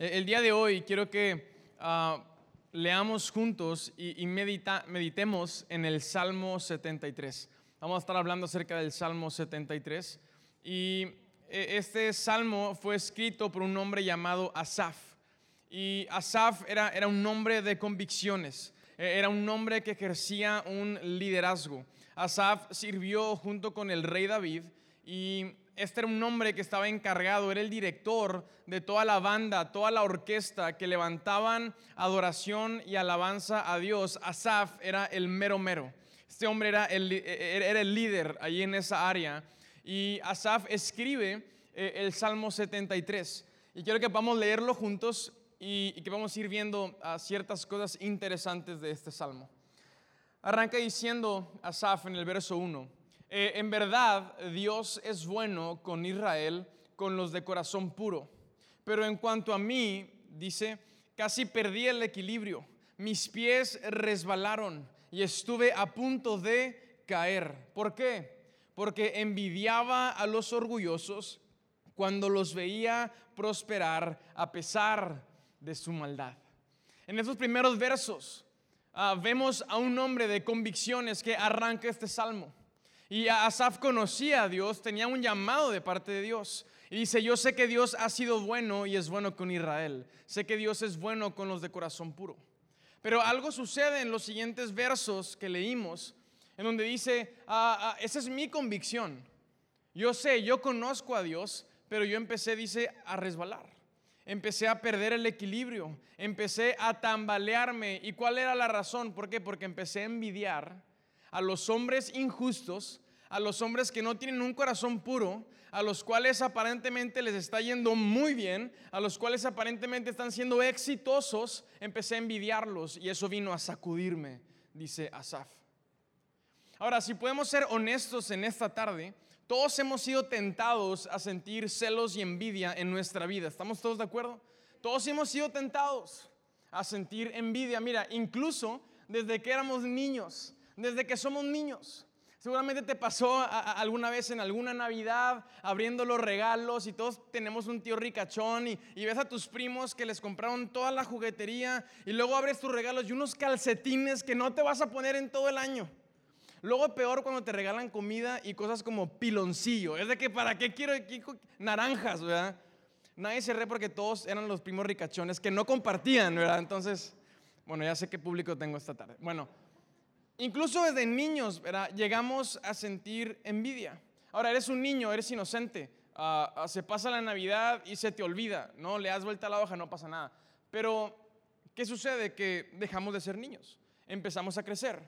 Eh, el día de hoy quiero que ah, leamos juntos y, meditemos en el Salmo 73. Vamos a estar hablando acerca del Salmo 73. Y eh, este salmo fue escrito por un hombre llamado Asaf. Y Asaf era, era un hombre de convicciones, e, era un hombre que ejercía un liderazgo. Asaf sirvió junto con el rey David y este era un hombre que estaba encargado, era el director de toda la banda, toda la orquesta que levantaban adoración y alabanza a Dios. Asaf era el mero mero. Este hombre era el, era el líder ahí en esa área. Y Asaf escribe eh, el Salmo 73. Y quiero que podamos leerlo juntos y, que vamos a ir viendo ah, ciertas cosas interesantes de este salmo. Arranca diciendo Asaf en el verso 1. Eh, en verdad, Dios es bueno con Israel, con los de corazón puro. Pero en cuanto a mí, dice, casi perdí el equilibrio. Mis pies resbalaron y estuve a punto de caer. ¿Por qué? Porque envidiaba a los orgullosos cuando los veía prosperar a pesar de su maldad. En esos primeros versos ah, vemos a un hombre de convicciones que arranca este salmo. Y Asaf conocía a Dios, tenía un llamado de parte de Dios. Y dice, yo sé que Dios ha sido bueno y es bueno con Israel. Sé que Dios es bueno con los de corazón puro. Pero algo sucede en los siguientes versos que leímos, en donde dice, ah, ah, esa es mi convicción. Yo sé, yo conozco a Dios, pero yo empecé, dice, a resbalar. Empecé a perder el equilibrio, empecé a tambalearme. ¿Y cuál era la razón? ¿Por qué? Porque empecé a envidiar a los hombres injustos, a los hombres que no tienen un corazón puro, a los cuales aparentemente les está yendo muy bien, a los cuales aparentemente están siendo exitosos, empecé a envidiarlos y eso vino a sacudirme, dice Asaf. Ahora, si podemos ser honestos en esta tarde, todos hemos sido tentados a sentir celos y envidia en nuestra vida. ¿Estamos todos de acuerdo? Todos hemos sido tentados a sentir envidia. Mira, incluso desde que éramos niños, desde que somos niños. Seguramente te pasó alguna vez en alguna Navidad abriendo los regalos y todos tenemos un tío ricachón y, ves a tus primos que les compraron toda la juguetería y luego abres tus regalos y unos calcetines que no te vas a poner en todo el año. Luego peor cuando te regalan comida y cosas como piloncillo. Es de que para qué quiero naranjas, ¿verdad? Nadie se re porque todos eran los primos ricachones que no compartían, ¿verdad? Entonces, bueno, ya sé qué público tengo esta tarde. Bueno, Incluso desde niños llegamos a sentir envidia. Ahora, eres un niño, eres inocente. Ah, se pasa la Navidad y se te olvida, ¿no? Le das vuelta a la hoja, no pasa nada. Pero, ¿qué sucede? Que dejamos de ser niños, empezamos a crecer.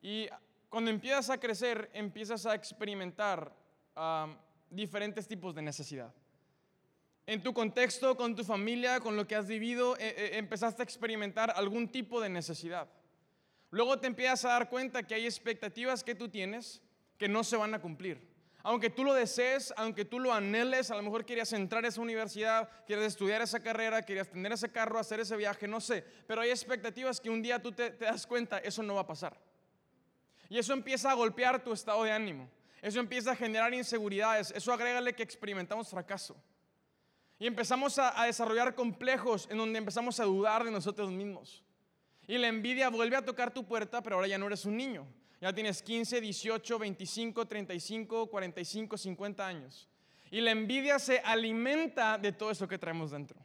Y cuando empiezas a crecer, empiezas a experimentar ah, diferentes tipos de necesidad. En tu contexto, con tu familia, con lo que has vivido, eh, eh, empezaste a experimentar algún tipo de necesidad. Luego te empiezas a dar cuenta que hay expectativas que tú tienes que no se van a cumplir. Aunque tú lo desees, aunque tú lo anheles, a lo mejor querías entrar a esa universidad, quieres estudiar esa carrera, querías tener ese carro, hacer ese viaje, no sé. Pero hay expectativas que un día tú te, das cuenta, eso no va a pasar. Y eso empieza a golpear tu estado de ánimo. Eso empieza a generar inseguridades. Eso agrégale que experimentamos fracaso. Y empezamos a desarrollar complejos en donde empezamos a dudar de nosotros mismos. Y la envidia vuelve a tocar tu puerta, pero ahora ya no eres un niño. Ya tienes 15, 18, 25, 35, 45, 50 años. Y la envidia se alimenta de todo eso que traemos dentro.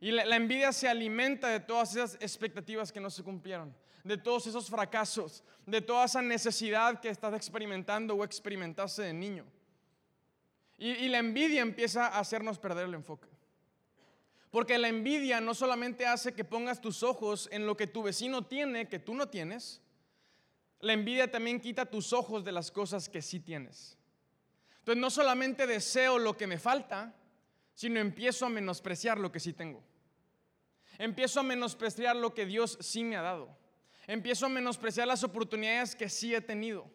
Y la, envidia se alimenta de todas esas expectativas que no se cumplieron, de todos esos fracasos, de toda esa necesidad que estás experimentando o experimentaste de niño. y la envidia empieza a hacernos perder el enfoque. Porque la envidia no solamente hace que pongas tus ojos en lo que tu vecino tiene que tú no tienes, la envidia también quita tus ojos de las cosas que sí tienes. Entonces no solamente deseo lo que me falta, sino empiezo a menospreciar lo que sí tengo. Empiezo a menospreciar lo que Dios sí me ha dado. Empiezo a menospreciar las oportunidades que sí he tenido.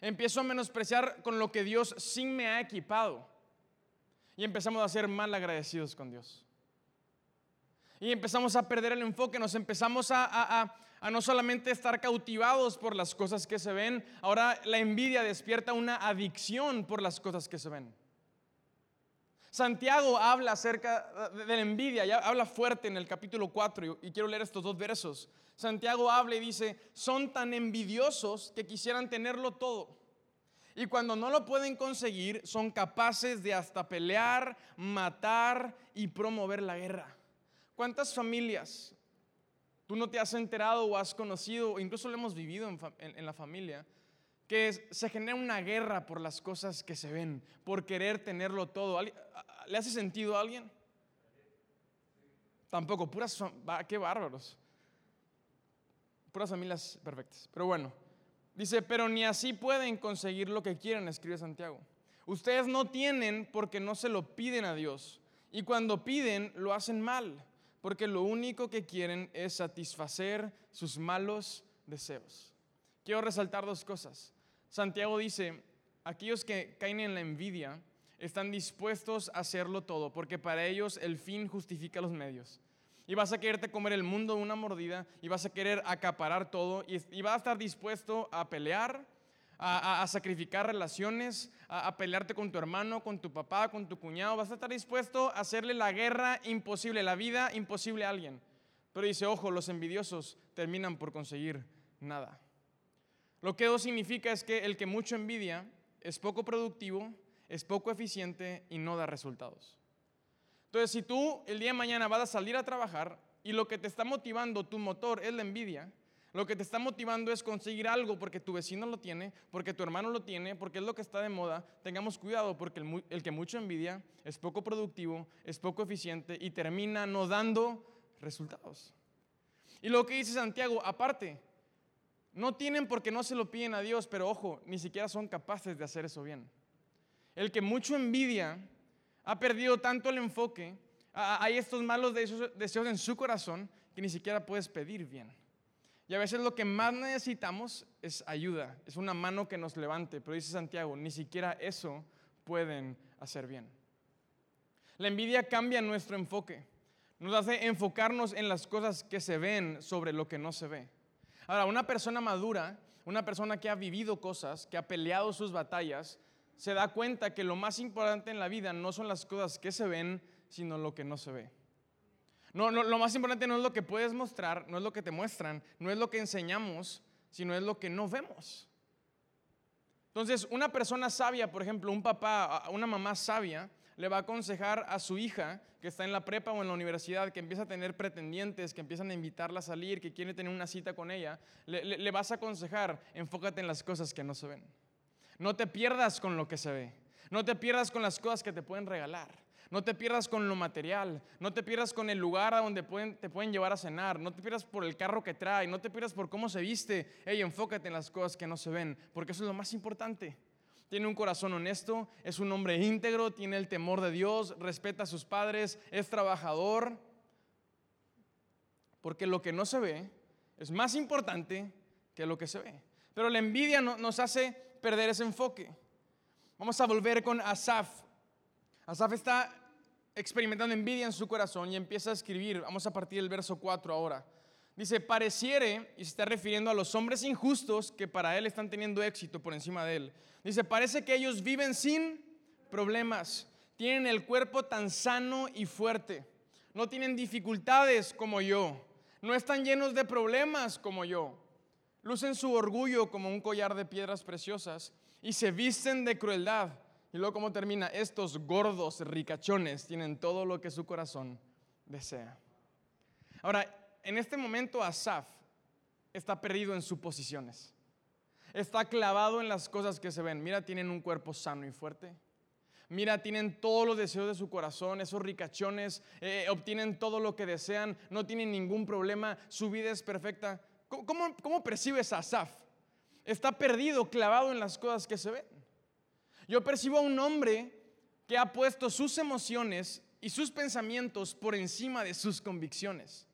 Empiezo a menospreciar con lo que Dios sí me ha equipado. Y empezamos a ser mal agradecidos con Dios. Y empezamos a perder el enfoque, nos empezamos a, no solamente estar cautivados por las cosas que se ven, ahora la envidia despierta una adicción por las cosas que se ven. Santiago habla acerca de la envidia, ya habla fuerte en el capítulo 4 y quiero leer estos dos versos. Santiago habla y dice, son tan envidiosos que quisieran tenerlo todo. Y cuando no lo pueden conseguir, son capaces de hasta pelear, matar y promover la guerra. ¿Cuántas familias tú no te has enterado o has conocido, o incluso lo hemos vivido en, la familia, que se genera una guerra por las cosas que se ven, por querer tenerlo todo? ¿Le hace sentido a alguien? Tampoco, puras, qué bárbaros. Puras familias perfectas. Pero bueno, dice, pero ni así pueden conseguir lo que quieren, escribe Santiago. Ustedes no tienen porque no se lo piden a Dios. Y cuando piden, lo hacen mal, porque lo único que quieren es satisfacer sus malos deseos. Quiero resaltar dos cosas. Santiago dice, aquellos que caen en la envidia están dispuestos a hacerlo todo, porque para ellos el fin justifica los medios y vas a quererte comer el mundo de una mordida y vas a querer acaparar todo y, vas a estar dispuesto a pelear, a, sacrificar relaciones, a, pelearte con tu hermano, con tu papá, con tu cuñado. Vas a estar dispuesto a hacerle la guerra imposible, la vida imposible a alguien. Pero dice, ojo, los envidiosos terminan por conseguir nada. Lo que eso significa es que el que mucho envidia es poco productivo, es poco eficiente y no da resultados. Entonces, si tú el día de mañana vas a salir a trabajar y lo que te está motivando tu motor es la envidia, lo que te está motivando es conseguir algo porque tu vecino lo tiene, porque tu hermano lo tiene, porque es lo que está de moda, tengamos cuidado porque el, que mucho envidia es poco productivo, es poco eficiente y termina no dando resultados. Y lo que dice Santiago, aparte, no tienen porque no se lo piden a Dios, pero ojo, ni siquiera son capaces de hacer eso bien. El que mucho envidia ha perdido tanto el enfoque, hay estos malos deseos en su corazón que ni siquiera puedes pedir bien. Y a veces lo que más necesitamos es ayuda, es una mano que nos levante, pero dice Santiago, ni siquiera eso pueden hacer bien. La envidia cambia nuestro enfoque, nos hace enfocarnos en las cosas que se ven sobre lo que no se ve. Ahora, una persona madura, una persona que ha vivido cosas, que ha peleado sus batallas, se da cuenta que lo más importante en la vida no son las cosas que se ven, sino lo que no se ve. No, lo más importante no es lo que puedes mostrar, no es lo que te muestran, no es lo que enseñamos, sino es lo que no vemos. Entonces, una persona sabia, por ejemplo, un papá, una mamá sabia, le va a aconsejar a su hija que está en la prepa o en la universidad, que empieza a tener pretendientes, que empiezan a invitarla a salir, que quiere tener una cita con ella, le, le vas a aconsejar, enfócate en las cosas que no se ven. No te pierdas con lo que se ve. No te pierdas con las cosas que te pueden regalar. No te pierdas con lo material. No te pierdas con el lugar a donde te pueden llevar a cenar. No te pierdas por el carro que trae. No te pierdas por cómo se viste. Ey, enfócate en las cosas que no se ven, porque eso es lo más importante. Tiene un corazón honesto, es un hombre íntegro, tiene el temor de Dios, respeta a sus padres, es trabajador. Porque lo que no se ve es más importante que lo que se ve. Pero la envidia nos hace perder ese enfoque. Vamos a volver con Asaf. Asaf está experimentando envidia en su corazón y empieza a escribir. Vamos a partir del verso 4 ahora. Dice, pareciere, y se está refiriendo a los hombres injustos que para él están teniendo éxito por encima de él. Dice, parece que ellos viven sin problemas, tienen el cuerpo tan sano y fuerte, no tienen dificultades como yo, no están llenos de problemas como yo. Lucen su orgullo como un collar de piedras preciosas y se visten de crueldad. Y luego cómo termina, estos gordos ricachones tienen todo lo que su corazón desea. Ahora, en este momento Asaf está perdido en sus posiciones. Está clavado en las cosas que se ven. Mira, tienen un cuerpo sano y fuerte. Mira, tienen todos los deseos de su corazón, esos ricachones, eh, obtienen todo lo que desean, no tienen ningún problema, su vida es perfecta. ¿Cómo, cómo percibes Asaf? Está perdido, clavado en las cosas que se ven. Yo percibo a un hombre que ha puesto sus emociones y sus pensamientos por encima de sus convicciones.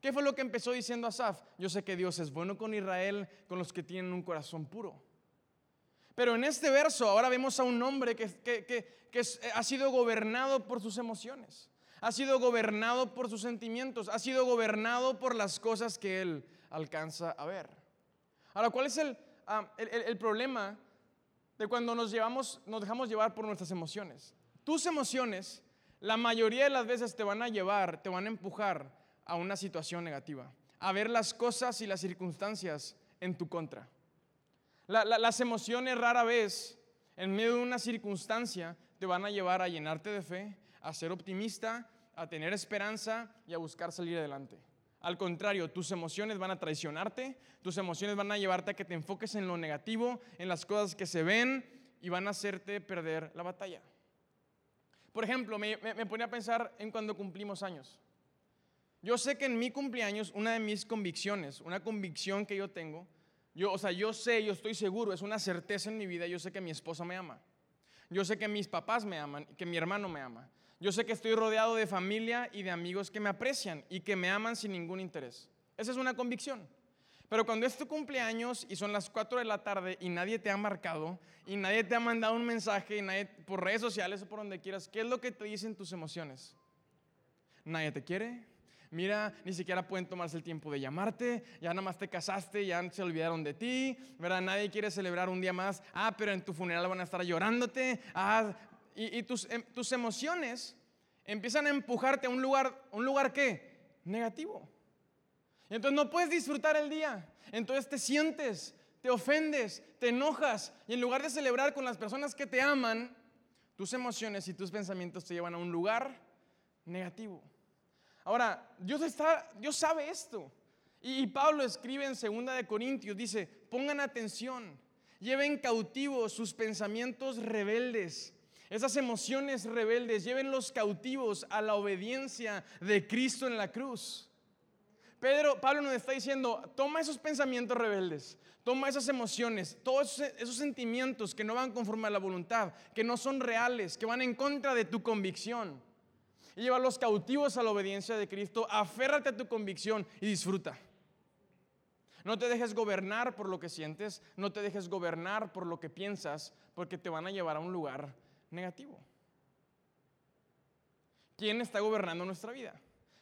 ¿Qué fue lo que empezó diciendo Asaf? Yo sé que Dios es bueno con Israel, con los que tienen un corazón puro. Pero en este verso ahora vemos a un hombre que, que, ha sido gobernado por sus emociones, ha sido gobernado por sus sentimientos, ha sido gobernado por las cosas que él alcanza a ver. Ahora, ¿cuál es ah, el, el, problema de cuando nos, llevamos, nos dejamos llevar por nuestras emociones? tus emociones, la mayoría de las veces te van a llevar, te van a empujar a una situación negativa, a ver las cosas y las circunstancias en tu contra. las emociones rara vez, en medio de una circunstancia, te van a llevar a llenarte de fe, a ser optimista, a tener esperanza y a buscar salir adelante. Al contrario, tus emociones van a traicionarte, tus emociones van a llevarte a que te enfoques en lo negativo, en las cosas que se ven y van a hacerte perder la batalla. Por ejemplo, me, me, ponía a pensar en cuando cumplimos años. Yo sé que en mi cumpleaños, una de mis convicciones, una convicción que yo tengo, yo, o sea, yo sé, yo estoy seguro, es una certeza en mi vida, yo sé que mi esposa me ama. Yo sé que mis papás me aman, que mi hermano me ama. Yo sé que estoy rodeado de familia y de amigos que me aprecian y que me aman sin ningún interés. Esa es una convicción. Pero cuando es tu cumpleaños y son las 4 de la tarde y nadie te ha marcado y nadie te ha mandado un mensaje y nadie, por redes sociales o por donde quieras, ¿qué es lo que te dicen tus emociones? Nadie te quiere. Mira, ni siquiera pueden tomarse el tiempo de llamarte, ya nada más te casaste, ya se olvidaron de ti, ¿verdad? Nadie quiere celebrar un día más. Ah, pero en tu funeral van a estar llorándote. Ah, y, tus, em, tus emociones empiezan a empujarte a un lugar, ¿un lugar qué? Negativo. Y entonces no puedes disfrutar el día. Entonces te sientes, te ofendes, te enojas. Y en lugar de celebrar con las personas que te aman, tus emociones y tus pensamientos te llevan a un lugar negativo. Ahora, Dios, está, Dios sabe esto. Y, Pablo escribe en 2 de Corintios, dice, pongan atención, lleven cautivos sus pensamientos rebeldes, esas emociones rebeldes, llévenlos cautivos a la obediencia de Cristo en la cruz. Pedro, Pablo nos está diciendo, toma esos pensamientos rebeldes, toma esas emociones, todos esos sentimientos que no van conforme a la voluntad, que no son reales, que van en contra de tu convicción. Y llévalos cautivos a la obediencia de Cristo, aférrate a tu convicción y disfruta. No te dejes gobernar por lo que sientes, no te dejes gobernar por lo que piensas, porque te van a llevar a un lugar negativo. ¿Quién está gobernando nuestra vida?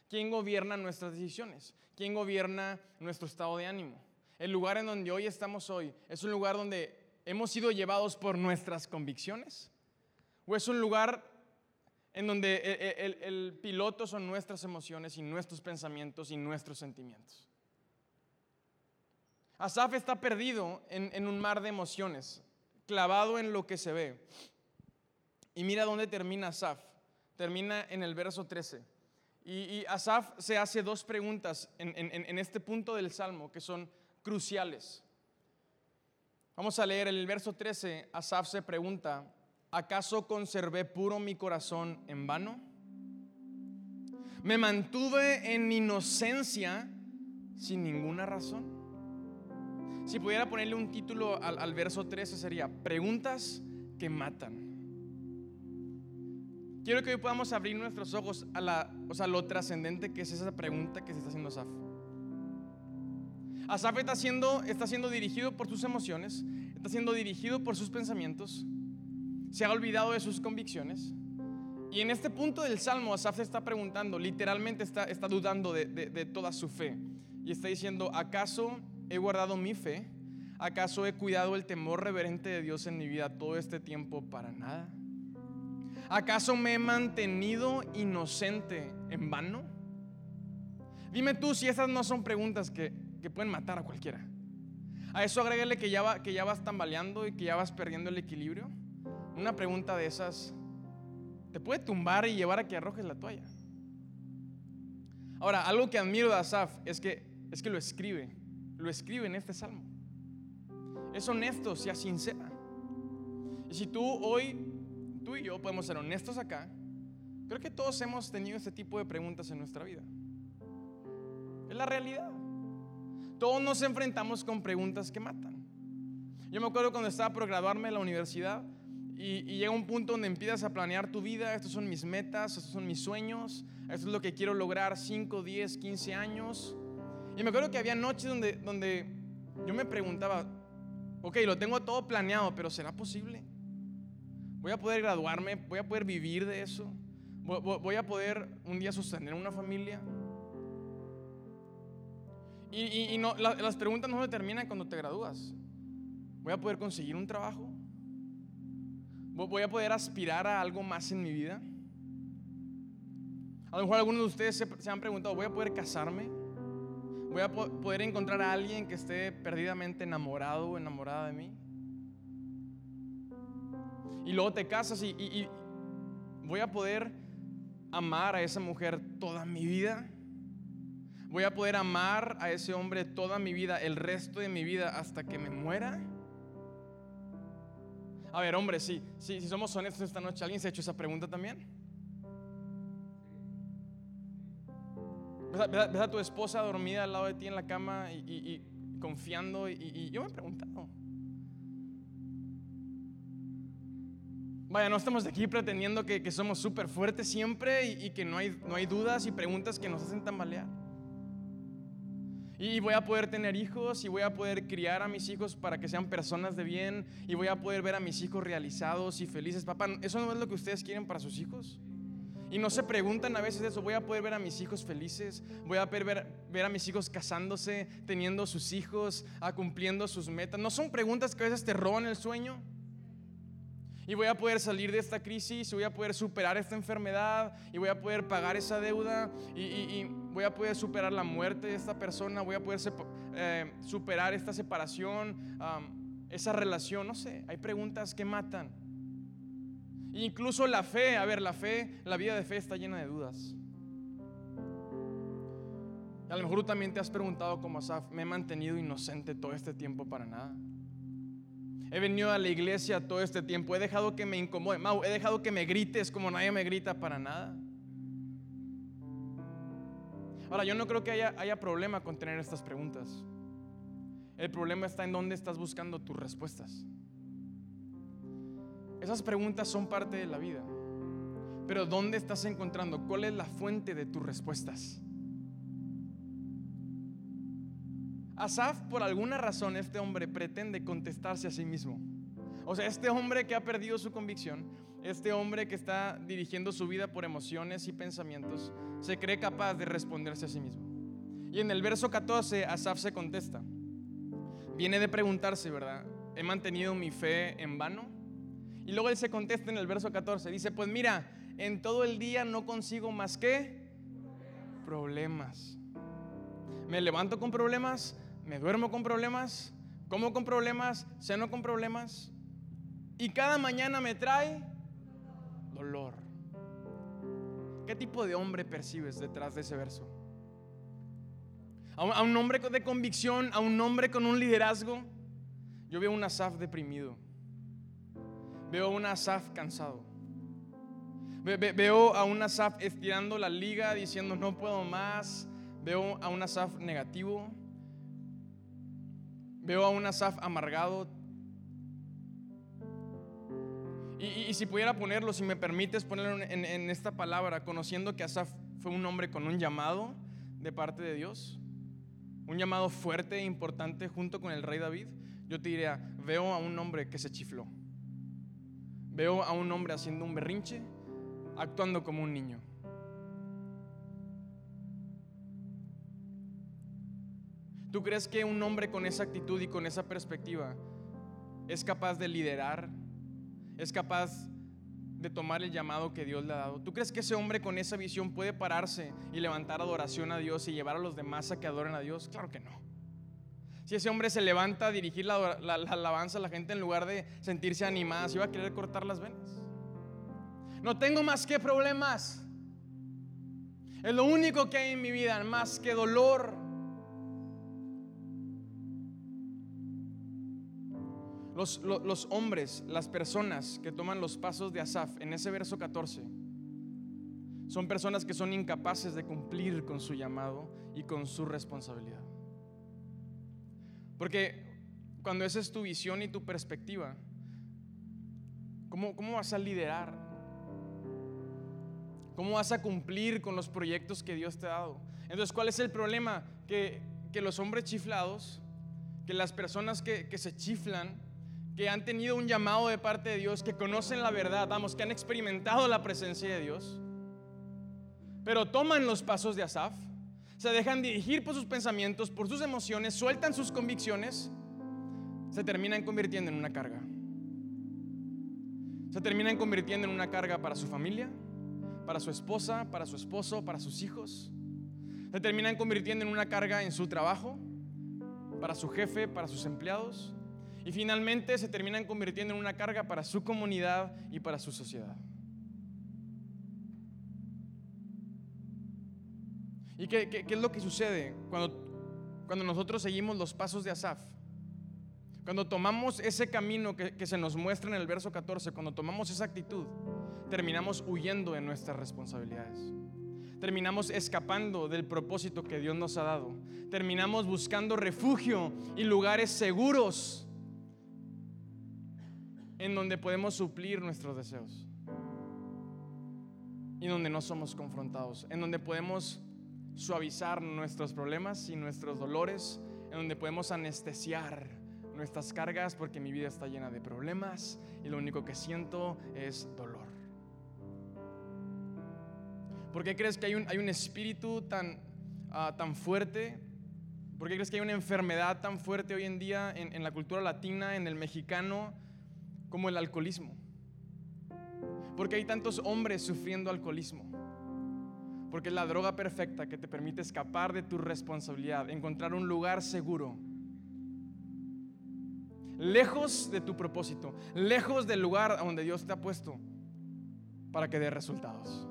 ¿Quién gobierna nuestras decisiones? ¿Quién gobierna nuestro estado de ánimo? El lugar en donde hoy estamos hoy es un lugar donde hemos sido llevados por nuestras convicciones. ¿O es un lugar en donde el, piloto son nuestras emociones y nuestros pensamientos y nuestros sentimientos? Asaf está perdido en un mar de emociones, clavado en lo que se ve. Y mira dónde termina Asaf. Termina en el verso 13. Y, Asaf se hace dos preguntas en, este punto del Salmo que son cruciales. Vamos a leer el verso 13. Asaf se pregunta, ¿acaso conservé puro mi corazón en vano? ¿Me mantuve en inocencia sin ninguna razón? Si pudiera ponerle un título al, al verso 13 sería, preguntas que matan. Quiero que hoy podamos abrir nuestros ojos a la, o sea, lo trascendente que es esa pregunta que se está haciendo Asaf. Asaf está siendo, está siendo dirigido por sus emociones, está siendo dirigido por sus pensamientos, se ha olvidado de sus convicciones. Y en este punto del Salmo, Asaf se está preguntando, literalmente está, está dudando de, de toda su fe. Y está diciendo, ¿acaso he guardado mi fe? ¿Acaso he cuidado el temor reverente de Dios en mi vida todo este tiempo para nada? ¿Acaso me he mantenido inocente en vano? Dime tú si esas no son preguntas que, pueden matar a cualquiera. A eso agrégale que ya, que ya vas tambaleando y que ya vas perdiendo el equilibrio. Una pregunta de esas te puede tumbar y llevar a que arrojes la toalla. Ahora, algo que admiro de Asaf es que, es que lo escribe, lo escribe en este salmo. Es honesto, sea sincera. Y si tú hoy tú y yo podemos ser honestos acá, creo que todos hemos tenido este tipo de preguntas en nuestra vida. Es la realidad. Todos nos enfrentamos con preguntas que matan. Yo me acuerdo cuando estaba por graduarme en la universidad y, llega un punto donde empiezas a planear tu vida, estos son mis metas, estos son mis sueños, esto es lo que quiero lograr 5, 10, 15 años. Y me acuerdo que había noches donde, donde yo me preguntaba, ok, lo tengo todo planeado, pero ¿será posible? Voy a poder graduarme, voy a poder vivir de eso, voy a poder un día sostener una familia. Y, no, las preguntas no se terminan cuando te gradúas. Voy a poder conseguir un trabajo. ¿Voy a poder aspirar a algo más en mi vida? A lo mejor algunos de ustedes se, han preguntado, ¿voy a poder casarme? ¿Voy a poder encontrar a alguien que esté perdidamente enamorado o enamorada de mí? Y luego te casas y voy a poder amar a esa mujer toda mi vida. Voy a poder amar a ese hombre toda mi vida, el resto de mi vida, hasta que me muera. A ver, hombre, sí, si somos honestos esta noche, ¿alguien se ha hecho esa pregunta también? ¿Ves a, tu esposa dormida al lado de ti en la cama y, confiando? Y, yo me he preguntado. Vaya, no estamos aquí pretendiendo que, somos súper fuertes siempre y, que no hay, no hay dudas y preguntas que nos hacen tambalear. Y voy a poder tener hijos y voy a poder criar a mis hijos para que sean personas de bien y voy a poder ver a mis hijos realizados y felices. Papá, ¿eso no es lo que ustedes quieren para sus hijos? Y no se preguntan a veces eso, voy a poder ver a mis hijos felices, voy a poder ver, ver a mis hijos casándose, teniendo sus hijos, a cumpliendo sus metas. ¿No son preguntas que a veces te roban el sueño? Y voy a poder salir de esta crisis, y voy a poder superar esta enfermedad, y voy a poder pagar esa deuda, y, voy a poder superar la muerte de esta persona, voy a poder eh, superar esta separación, esa relación, no sé, hay preguntas que matan. Incluso la fe, a ver, la fe, la vida de fe está llena de dudas. A lo mejor tú también te has preguntado como Asaf, me he mantenido inocente todo este tiempo para nada. He venido a la iglesia todo este tiempo. He dejado que me incomode. He dejado que me grites como nadie me grita para nada. Ahora, yo no creo que haya, haya problema con tener estas preguntas. El problema está en dónde estás buscando tus respuestas. Esas preguntas son parte de la vida. Pero ¿dónde estás encontrando? ¿Cuál es la fuente de tus respuestas? Asaf, por alguna razón, este hombre pretende contestarse a sí mismo. O sea, este hombre que ha perdido su convicción, este hombre que está dirigiendo su vida por emociones y pensamientos, se cree capaz de responderse a sí mismo. Y en el verso 14, Asaf se contesta. Viene de preguntarse, ¿verdad? ¿He mantenido mi fe en vano? Y luego él se contesta en el verso 14. Dice, pues mira, en todo el día no consigo más que problemas. Me levanto con problemas, me duermo con problemas, como con problemas, ceno con problemas y cada mañana me trae dolor. ¿Qué tipo de hombre percibes detrás de ese verso? A un, hombre de convicción, a un hombre con un liderazgo. Yo veo un Asaf deprimido. Veo un Asaf cansado. Veo a un Asaf estirando la liga diciendo no puedo más. Veo a un Asaf negativo. Veo a un Asaf amargado. Y, si pudiera ponerlo, si me permites ponerlo en, en esta palabra, conociendo que Asaf fue un hombre con un llamado de parte de Dios, un llamado fuerte e importante junto con el rey David, yo te diría, veo a un hombre que se chifló. Veo a un hombre haciendo un berrinche, actuando como un niño. ¿Tú crees que un hombre con esa actitud y con esa perspectiva es capaz de liderar? ¿Es capaz de tomar el llamado que Dios le ha dado? ¿Tú crees que ese hombre con esa visión puede pararse y levantar adoración a Dios y llevar a los demás a que adoren a Dios? Claro que no. Si ese hombre se levanta a dirigir la, alabanza a la gente en lugar de sentirse animada, se iba a querer cortar las venas. No tengo más que problemas. Es lo único que hay en mi vida, más que dolor. Los, hombres, las personas que toman los pasos de Asaf en ese verso 14, son personas que son incapaces de cumplir con su llamado y con su responsabilidad. Porque cuando esa es tu visión y tu perspectiva, ¿cómo, cómo vas a liderar? ¿Cómo vas a cumplir con los proyectos que Dios te ha dado? Entonces, ¿cuál es el problema? Que, los hombres chiflados, que las personas que, que se chiflan, que han tenido un llamado de parte de Dios, que conocen la verdad, vamos, que han experimentado la presencia de Dios, pero toman los pasos de Asaf, se dejan dirigir por sus pensamientos, por sus emociones, sueltan sus convicciones, se terminan convirtiendo en una carga. Se terminan convirtiendo en una carga para su familia, para su esposa, para su esposo, para sus hijos. Se terminan convirtiendo en una carga en su trabajo, para su jefe, para sus empleados. Y finalmente se terminan convirtiendo en una carga para su comunidad y para su sociedad. ¿Y qué, es lo que sucede cuando, cuando nosotros seguimos los pasos de Asaf? Cuando tomamos ese camino que, que, se nos muestra en el verso 14, cuando tomamos esa actitud, terminamos huyendo de nuestras responsabilidades. Terminamos escapando del propósito que Dios nos ha dado. Terminamos buscando refugio y lugares seguros en donde podemos suplir nuestros deseos. Y donde no somos confrontados. En donde podemos suavizar nuestros problemas y nuestros dolores, en donde podemos anestesiar nuestras cargas porque mi vida está llena de problemas y lo único que siento es dolor. ¿Por qué crees que hay un, hay un espíritu tan, ah, tan fuerte? ¿Por qué crees que hay una enfermedad tan fuerte hoy en día en, en la cultura latina, en el mexicano, como el alcoholismo? Porque hay tantos hombres sufriendo alcoholismo. Porque es la droga perfecta que te permite escapar de tu responsabilidad, encontrar un lugar seguro. Lejos de tu propósito, lejos del lugar donde Dios te ha puesto para que dé resultados.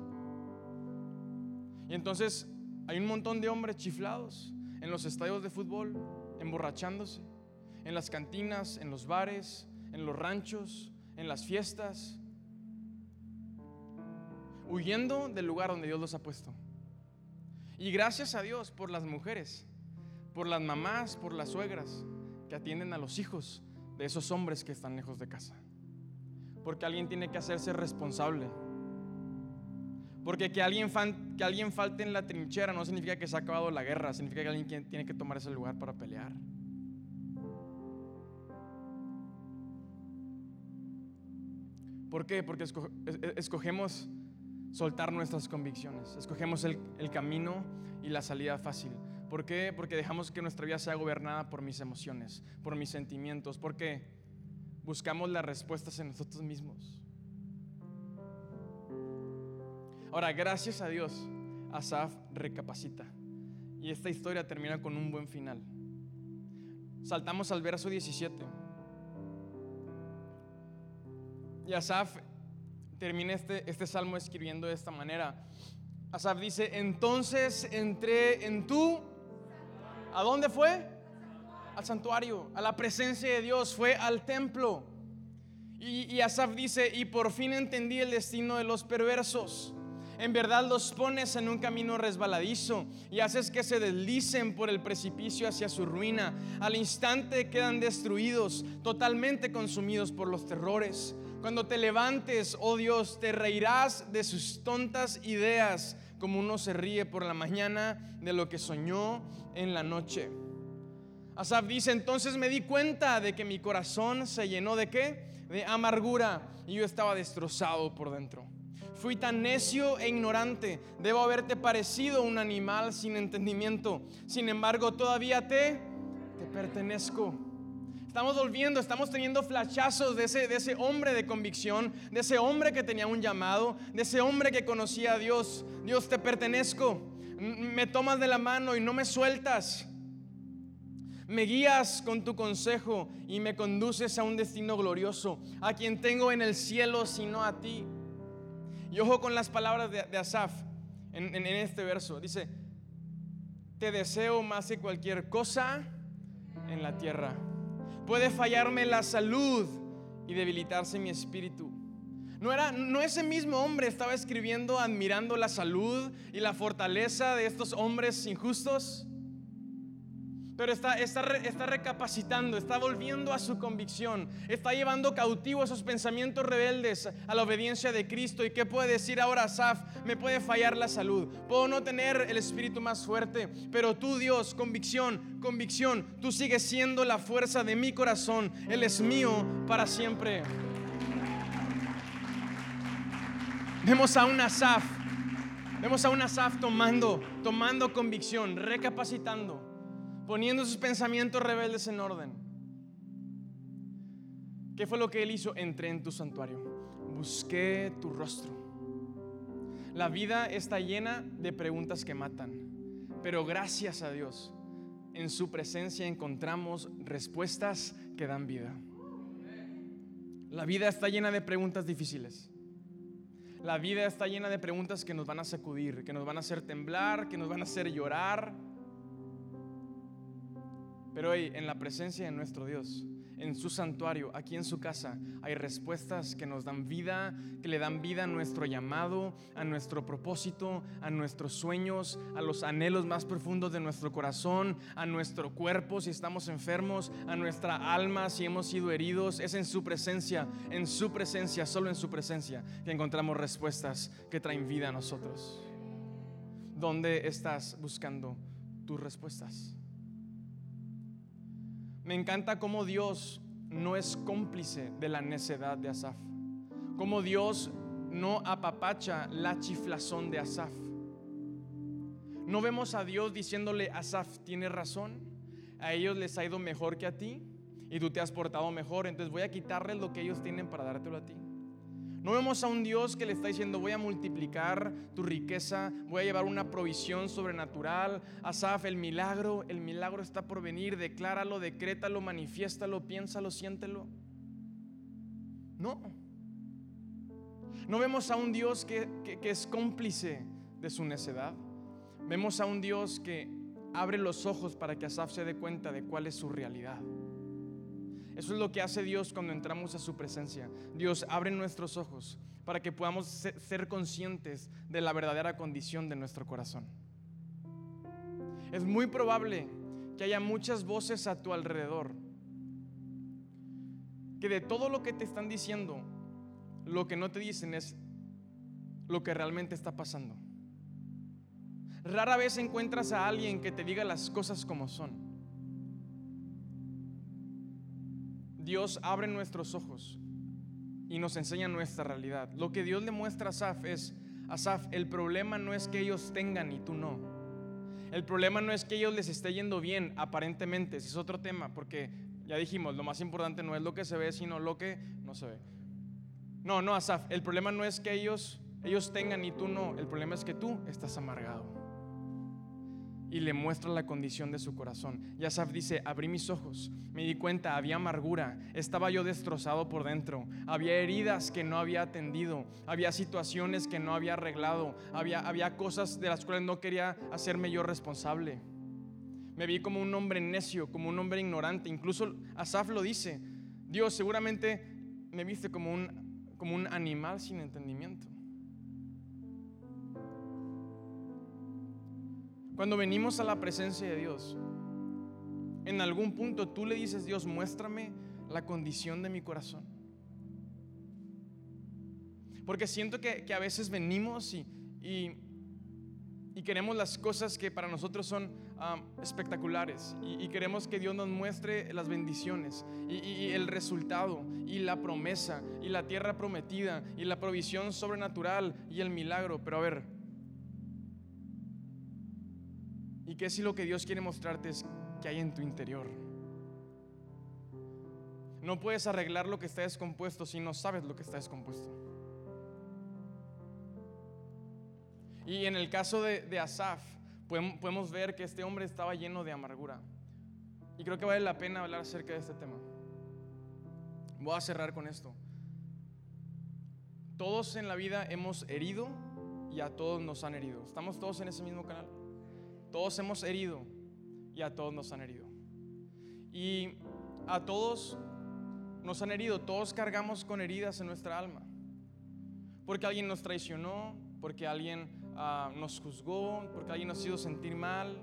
Y entonces hay un montón de hombres chiflados en los estadios de fútbol, emborrachándose, en las cantinas, en los bares, en los ranchos, en las fiestas, huyendo del lugar donde Dios los ha puesto. Y gracias a Dios por las mujeres, por las mamás, por las suegras que atienden a los hijos de esos hombres que están lejos de casa. Porque alguien tiene que hacerse responsable. Porque que alguien, que alguien falte en la trinchera no significa que se ha acabado la guerra, significa que alguien tiene que tomar ese lugar para pelear. ¿Por qué? Porque escogemos soltar nuestras convicciones. Escogemos el, camino y la salida fácil. ¿Por qué? Porque dejamos que nuestra vida sea gobernada por mis emociones, por mis sentimientos, porque buscamos las respuestas en nosotros mismos. Ahora, gracias a Dios, Asaf recapacita. Y esta historia termina con un buen final. Saltamos al verso 17. Y Asaf termina este, este salmo escribiendo de esta manera. Asaf dice, entonces entré en tu... ¿A dónde fue? Al santuario, a la presencia de Dios, fue al templo. Y, y Asaf dice, y por fin entendí el destino de los perversos. En verdad los pones en un camino resbaladizo y haces que se deslicen por el precipicio hacia su ruina. Al instante quedan destruidos, totalmente consumidos por los terrores. Cuando te levantes, oh Dios, te reirás de sus tontas ideas, como uno se ríe por la mañana de lo que soñó en la noche. Asaf dice, entonces me di cuenta de que mi corazón se llenó de qué? De amargura y yo estaba destrozado por dentro. Fui tan necio e ignorante, debo haberte parecido un animal sin entendimiento. Sin embargo, todavía te, te pertenezco. Estamos volviendo, estamos teniendo flashazos de ese, de ese hombre de convicción, de ese hombre que tenía un llamado, de ese hombre que conocía a Dios. Dios, te pertenezco. Me tomas de la mano y no me sueltas. Me guías con tu consejo y me conduces a un destino glorioso, a quien tengo en el cielo sino a ti. Y ojo con las palabras de, Asaf en, en este verso. Dice, te deseo más que cualquier cosa en la tierra Puede fallarme la salud y debilitarse mi espíritu. No, era, no ese mismo hombre estaba escribiendo admirando la salud y la fortaleza de estos hombres injustos pero está, está, está, recapacitando, está volviendo a su convicción, está llevando cautivo esos pensamientos rebeldes a la obediencia de Cristo. ¿Y qué puede decir ahora Asaf? Me puede fallar la salud, puedo no tener el espíritu más fuerte, pero tú Dios, convicción, convicción, tú sigues siendo la fuerza de mi corazón, Él es mío para siempre. Vemos a un Asaf, vemos a un Asaf tomando, tomando convicción, recapacitando poniendo sus pensamientos rebeldes en orden. ¿Qué fue lo que él hizo? Entré en tu santuario. busqué tu rostro. La vida está llena de preguntas que matan, pero gracias a Dios, en su presencia encontramos respuestas que dan vida. La vida está llena de preguntas difíciles. La vida está llena de preguntas que nos van a sacudir, que nos van a hacer temblar, que nos van a hacer llorar. Pero hoy, en la presencia de nuestro Dios, en su santuario, aquí en su casa, hay respuestas que nos dan vida, que le dan vida a nuestro llamado, a nuestro propósito, a nuestros sueños, a los anhelos más profundos de nuestro corazón, a nuestro cuerpo si estamos enfermos, a nuestra alma si hemos sido heridos. Es en su presencia, en su presencia, solo en su presencia, que encontramos respuestas que traen vida a nosotros. ¿Dónde estás buscando tus respuestas? Me encanta cómo Dios no es cómplice de la necedad de Asaf. Cómo Dios no apapacha la chiflazón de Asaf. No vemos a Dios diciéndole, Asaf, tiene razón, a ellos les ha ido mejor que a ti y tú te has portado mejor, entonces voy a quitarles lo que ellos tienen para dártelo a ti. No vemos a un Dios que le está diciendo, voy a multiplicar tu riqueza, voy a llevar una provisión sobrenatural. Asaf, el milagro, el milagro está por venir, decláralo, decrétalo, manifiéstalo, piénsalo, siéntelo. No. No vemos a un Dios que, que es cómplice de su necedad. Vemos a un Dios que abre los ojos para que Asaf se dé cuenta de cuál es su realidad. Eso es lo que hace Dios cuando entramos a su presencia. Dios abre nuestros ojos para que podamos ser conscientes de la verdadera condición de nuestro corazón. Es muy probable que haya muchas voces a tu alrededor que de todo lo que te están diciendo, lo que no te dicen es lo que realmente está pasando. Rara vez encuentras a alguien que te diga las cosas como son. Dios abre nuestros ojos y nos enseña nuestra realidad. Lo que Dios le muestra a Asaf es, Asaf, el problema no es que ellos tengan y tú no. El problema no es que ellos les esté yendo bien, aparentemente, ese es otro tema, porque ya dijimos, lo más importante no es lo que se ve, sino lo que no se ve. No, no, Asaf, el problema no es que ellos, ellos tengan y tú no, el problema es que tú estás amargado y le muestra la condición de su corazón. Yasaf dice, abrí mis ojos, me di cuenta, había amargura, estaba yo destrozado por dentro, había heridas que no había atendido, había situaciones que no había arreglado, había, había cosas de las cuales no quería hacerme yo responsable. Me vi como un hombre necio, como un hombre ignorante, incluso Asaf lo dice, Dios seguramente me viste como un, como un animal sin entendimiento. Cuando venimos a la presencia de Dios, en algún punto tú le dices, Dios, muéstrame la condición de mi corazón. Porque siento que, a veces venimos y, y, queremos las cosas que para nosotros son espectaculares y, queremos que Dios nos muestre las bendiciones y el resultado y la promesa y la tierra prometida y la provisión sobrenatural y el milagro. Pero a ver, ¿Y qué si lo que Dios quiere mostrarte es que hay en tu interior? No puedes arreglar lo que está descompuesto si no sabes lo que está descompuesto. Y en el caso de, Asaf, podemos ver que este hombre estaba lleno de amargura. Y creo que vale la pena hablar acerca de este tema. Voy a cerrar con esto. Todos en la vida hemos herido y a todos nos han herido. ¿Estamos todos en ese mismo canal? Todos hemos herido y a todos nos han herido. Y a todos nos han herido, todos cargamos con heridas en nuestra alma. Porque alguien nos traicionó, porque alguien ah, nos juzgó, porque alguien nos hizo sentir mal,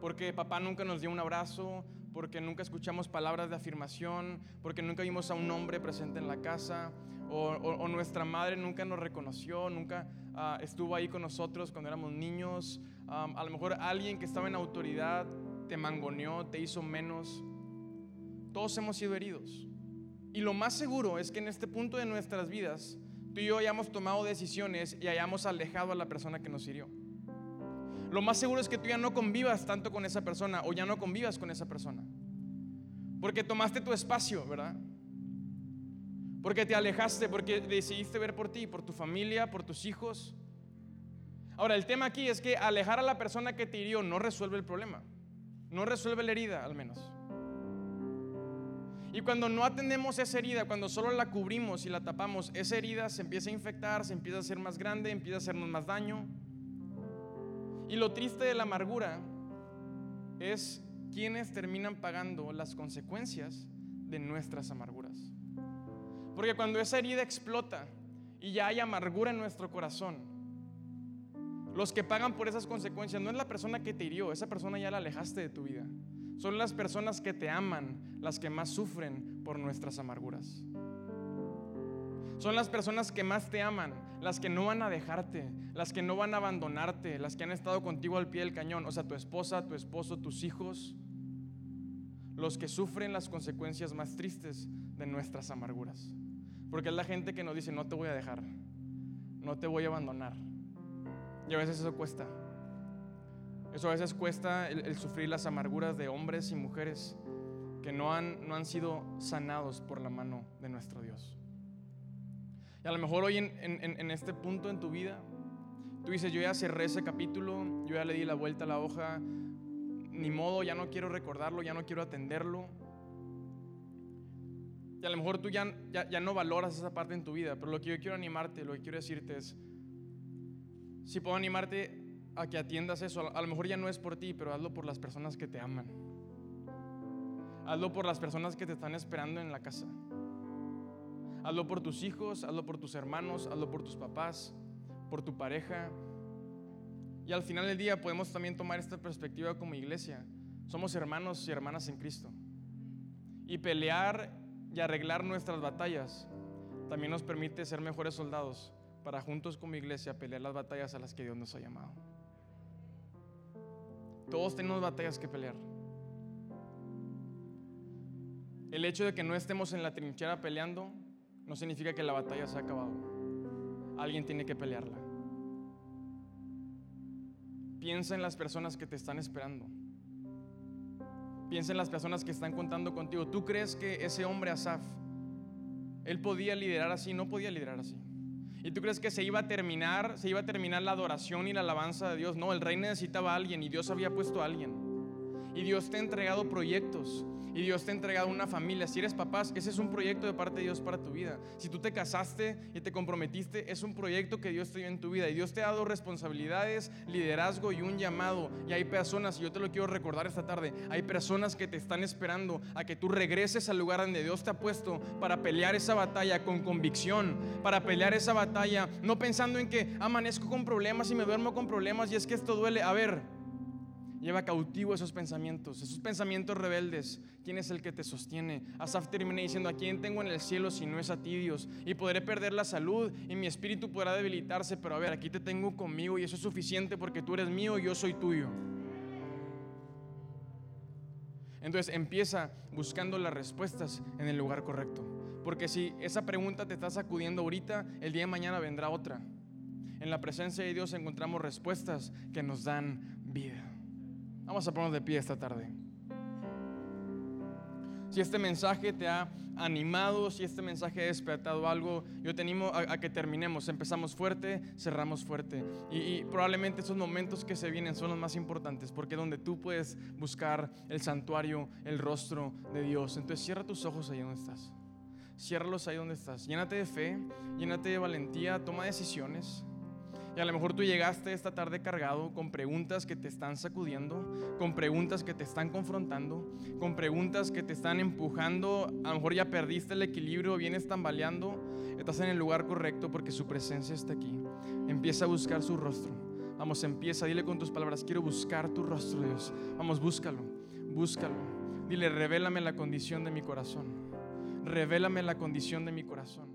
porque papá nunca nos dio un abrazo, porque nunca escuchamos palabras de afirmación, porque nunca vimos a un hombre presente en la casa, o, nuestra madre nunca nos reconoció, nunca ah, estuvo ahí con nosotros cuando éramos niños, a lo mejor alguien que estaba en autoridad te mangoneó, te hizo menos. Todos hemos sido heridos. Y lo más seguro es que en este punto de nuestras vidas, tú y yo hayamos tomado decisiones y hayamos alejado a la persona que nos hirió. Lo más seguro es que tú ya no convivas tanto con esa persona o ya no convivas con esa persona. Porque tomaste tu espacio, ¿verdad? Porque te alejaste, porque decidiste ver por ti, por tu familia, por tus hijos. Ahora, el tema aquí es que alejar a la persona que te hirió no resuelve el problema. No resuelve la herida, al menos. Y cuando no atendemos esa herida, cuando solo la cubrimos y la tapamos, esa herida se empieza a infectar, se empieza a hacer más grande, empieza a hacernos más daño. Y lo triste de la amargura es quienes terminan pagando las consecuencias de nuestras amarguras. Porque cuando esa herida explota y ya hay amargura en nuestro corazón, los que pagan por esas consecuencias no es la persona que te hirió, esa persona ya la alejaste de tu vida. Son las personas que te aman las que más sufren por nuestras amarguras. Son las personas que más te aman, las que no van a dejarte, las que no van a abandonarte, las que han estado contigo al pie del cañón, o sea, tu esposa, tu esposo, tus hijos, los que sufren las consecuencias más tristes de nuestras amarguras. Porque es la gente que nos dice, no te voy a dejar, no te voy a abandonar. Y a veces eso cuesta. Eso a veces cuesta el, sufrir las amarguras de hombres y mujeres que no han, no han sido sanados por la mano de nuestro Dios. Y a lo mejor hoy en, en, este punto en tu vida, tú dices, yo ya cerré ese capítulo, yo ya le di la vuelta a la hoja, ni modo, ya no quiero recordarlo, ya no quiero atenderlo. Y a lo mejor tú ya, ya, ya, no valoras esa parte en tu vida, pero lo que yo quiero animarte, lo que quiero decirte es, si puedo animarte a que atiendas eso. A lo mejor ya no es por ti, pero hazlo por las personas que te aman. Hazlo por las personas que te están esperando en la casa. Hazlo por tus hijos, hazlo por tus hermanos, hazlo por tus papás, por tu pareja. Y al final del día podemos también tomar esta perspectiva como iglesia. Somos hermanos y hermanas en Cristo. Y pelear y arreglar nuestras batallas también nos permite ser mejores soldados para juntos como iglesia pelear las batallas a las que Dios nos ha llamado. Todos tenemos batallas que pelear. El hecho de que no estemos en la trinchera peleando no significa que la batalla se ha acabado. Alguien tiene que pelearla. Piensa en las personas que te están esperando. Piensa en las personas que están contando contigo. ¿Tú crees que ese hombre Asaf, él podía liderar así? No podía liderar así. ¿Y tú crees que se iba a terminar, se iba a terminar la adoración y la alabanza de Dios? No, el rey necesitaba a alguien y Dios había puesto a alguien. Y Dios te ha entregado proyectos y Dios te ha entregado una familia. Si eres papás, ese es un proyecto de parte de Dios para tu vida. Si tú te casaste y te comprometiste, es un proyecto que Dios te dio en tu vida. Y Dios te ha dado responsabilidades, liderazgo y un llamado. Y hay personas, y yo te lo quiero recordar esta tarde, hay personas que te están esperando a que tú regreses al lugar donde Dios te ha puesto para pelear esa batalla con convicción, para pelear esa batalla, no pensando en que amanezco con problemas y me duermo con problemas y es que esto duele. A ver, Lleva cautivo esos pensamientos, esos pensamientos rebeldes. ¿Quién es el que te sostiene? Asaf termina diciendo, ¿a quién tengo en el cielo si no es a ti, Dios? Y podré perder la salud y mi espíritu podrá debilitarse, pero a ver, aquí te tengo conmigo y eso es suficiente porque tú eres mío y yo soy tuyo. Entonces empieza buscando las respuestas en el lugar correcto. Porque si esa pregunta te está sacudiendo ahorita, el día de mañana vendrá otra. En la presencia de Dios encontramos respuestas que nos dan vida. Vamos a ponernos de pie esta tarde. Si este mensaje te ha animado, si este mensaje ha despertado algo, yo te animo a, que terminemos. Empezamos fuerte, cerramos fuerte. Y, y, probablemente esos momentos que se vienen son los más importantes, porque donde tú puedes buscar el santuario, el rostro de Dios. Entonces cierra tus ojos ahí donde estás. Ciérralos ahí donde estás. Llénate de fe, llénate de valentía, toma decisiones. Y a lo mejor tú llegaste esta tarde cargado con preguntas que te están sacudiendo, con preguntas que te están confrontando, con preguntas que te están empujando. A lo mejor ya perdiste el equilibrio, vienes tambaleando. Estás en el lugar correcto porque su presencia está aquí. Empieza a buscar su rostro. Vamos, empieza, dile con tus palabras, quiero buscar tu rostro, Dios. Vamos, búscalo, búscalo. Dile, revélame la condición de mi corazón. Revélame la condición de mi corazón.